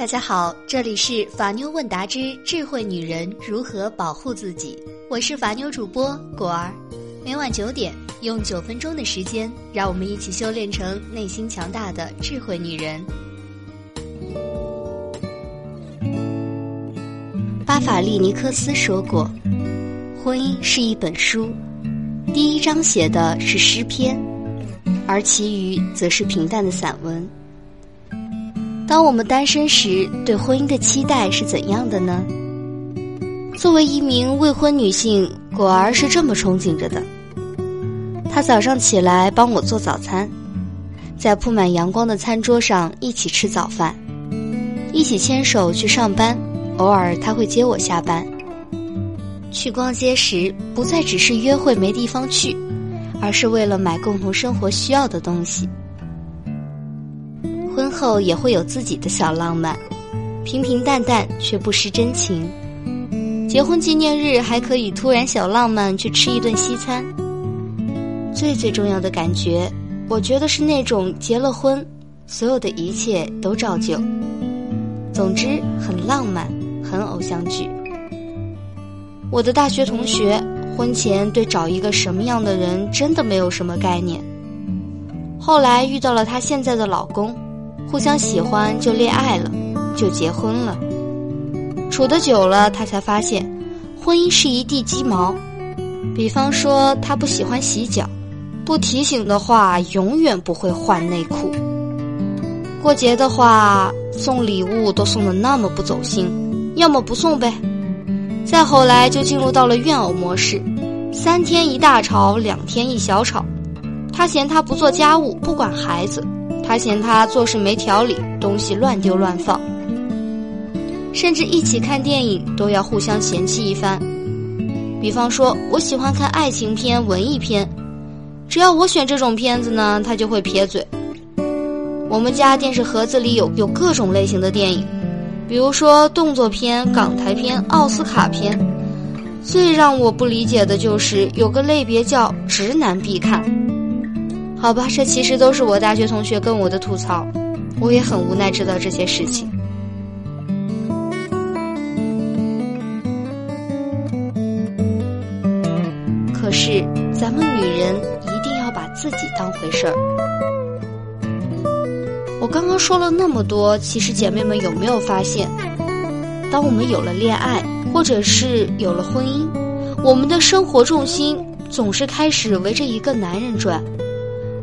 大家好，这里是法妞问答之智慧女人如何保护自己，我是法妞主播果儿。每晚九点，用九分钟的时间，让我们一起修炼成内心强大的智慧女人。巴法利尼克斯说过，婚姻是一本书，第一章写的是诗篇，而其余则是平淡的散文。当我们单身时，对婚姻的期待是怎样的呢？作为一名未婚女性，果儿是这么憧憬着的。她早上起来帮我做早餐，在铺满阳光的餐桌上一起吃早饭，一起牵手去上班。偶尔他会接我下班。去逛街时，不再只是约会没地方去，而是为了买共同生活需要的东西。婚后也会有自己的小浪漫，平平淡淡却不失真情。结婚纪念日还可以突然小浪漫去吃一顿西餐。最最重要的感觉，我觉得是那种结了婚，所有的一切都照旧。总之很浪漫，很偶像剧。我的大学同学婚前对找一个什么样的人真的没有什么概念，后来遇到了她现在的老公。互相喜欢就恋爱了，就结婚了。处得久了，他才发现，婚姻是一地鸡毛。比方说，他不喜欢洗脚，不提醒的话，永远不会换内裤。过节的话，送礼物都送的那么不走心，要么不送呗。再后来就进入到了怨偶模式，三天一大吵，两天一小吵。他嫌他不做家务，不管孩子。他嫌他做事没条理，东西乱丢乱放，甚至一起看电影都要互相嫌弃一番。比方说，我喜欢看爱情片、文艺片，只要我选这种片子呢，他就会撇嘴。我们家电视盒子里有有各种类型的电影，比如说动作片、港台片、奥斯卡片。最让我不理解的就是有个类别叫“直男必看”。好吧，这其实都是我大学同学跟我的吐槽，我也很无奈知道这些事情。可是，咱们女人一定要把自己当回事儿。我刚刚说了那么多，其实姐妹们有没有发现，当我们有了恋爱，或者是有了婚姻，我们的生活重心总是开始围着一个男人转。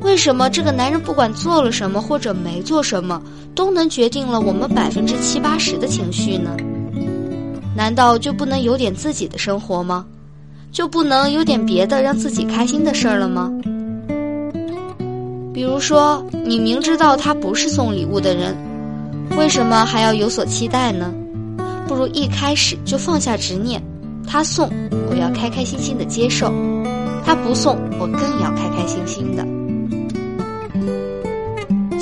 为什么这个男人不管做了什么或者没做什么，都能决定了我们百分之七八十的情绪呢？难道就不能有点自己的生活吗？就不能有点别的让自己开心的事儿了吗？比如说，你明知道他不是送礼物的人，为什么还要有所期待呢？不如一开始就放下执念，他送，我要开开心心的接受；他不送，我更要开开心心的。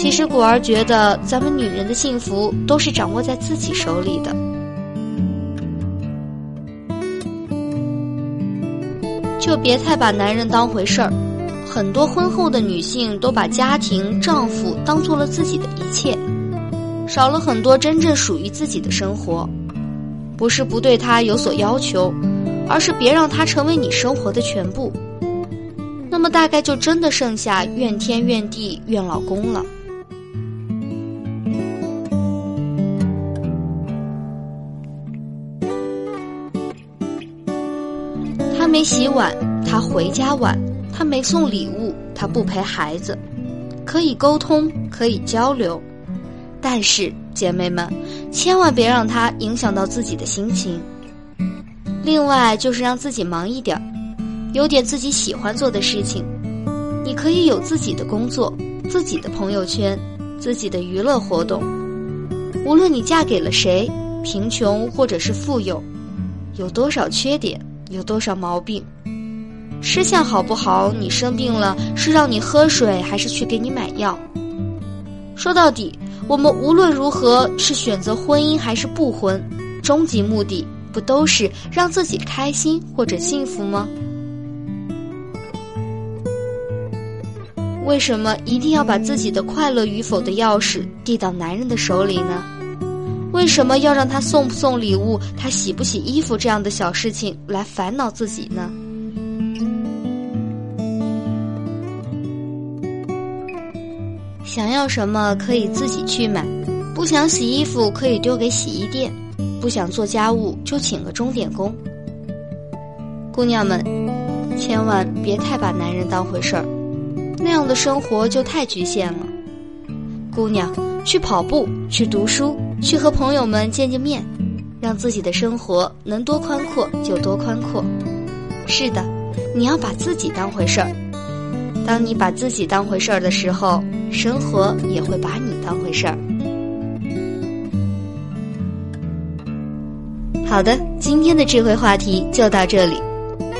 其实果儿觉得，咱们女人的幸福都是掌握在自己手里的，就别太把男人当回事儿。很多婚后的女性都把家庭、丈夫当做了自己的一切，少了很多真正属于自己的生活。不是不对他有所要求，而是别让他成为你生活的全部。那么大概就真的剩下怨天怨地怨老公了。没洗碗，他回家晚；他没送礼物，他不陪孩子。可以沟通，可以交流，但是姐妹们，千万别让他影响到自己的心情。另外就是让自己忙一点，有点自己喜欢做的事情。你可以有自己的工作，自己的朋友圈，自己的娱乐活动。无论你嫁给了谁，贫穷或者是富有，有多少缺点。有多少毛病？吃相好不好？你生病了是让你喝水，还是去给你买药？说到底，我们无论如何是选择婚姻还是不婚，终极目的不都是让自己开心或者幸福吗？为什么一定要把自己的快乐与否的钥匙递到男人的手里呢？为什么要让他送不送礼物、他洗不洗衣服这样的小事情来烦恼自己呢？想要什么可以自己去买，不想洗衣服可以丢给洗衣店，不想做家务就请个钟点工。姑娘们，千万别太把男人当回事儿，那样的生活就太局限了。姑娘，去跑步，去读书，去和朋友们见见面，让自己的生活能多宽阔就多宽阔。是的，你要把自己当回事儿。当你把自己当回事儿的时候，生活也会把你当回事儿。好的，今天的智慧话题就到这里。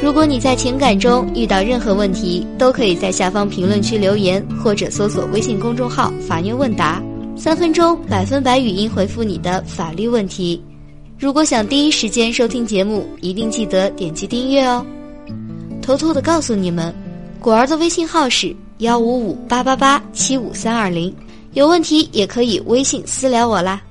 如果你在情感中遇到任何问题，都可以在下方评论区留言，或者搜索微信公众号“法妞问答”，三分钟百分百语音回复你的法律问题。如果想第一时间收听节目，一定记得点击订阅哦。偷偷的告诉你们。果儿的微信号是幺五五八八八七五三二零，有问题也可以微信私聊我啦。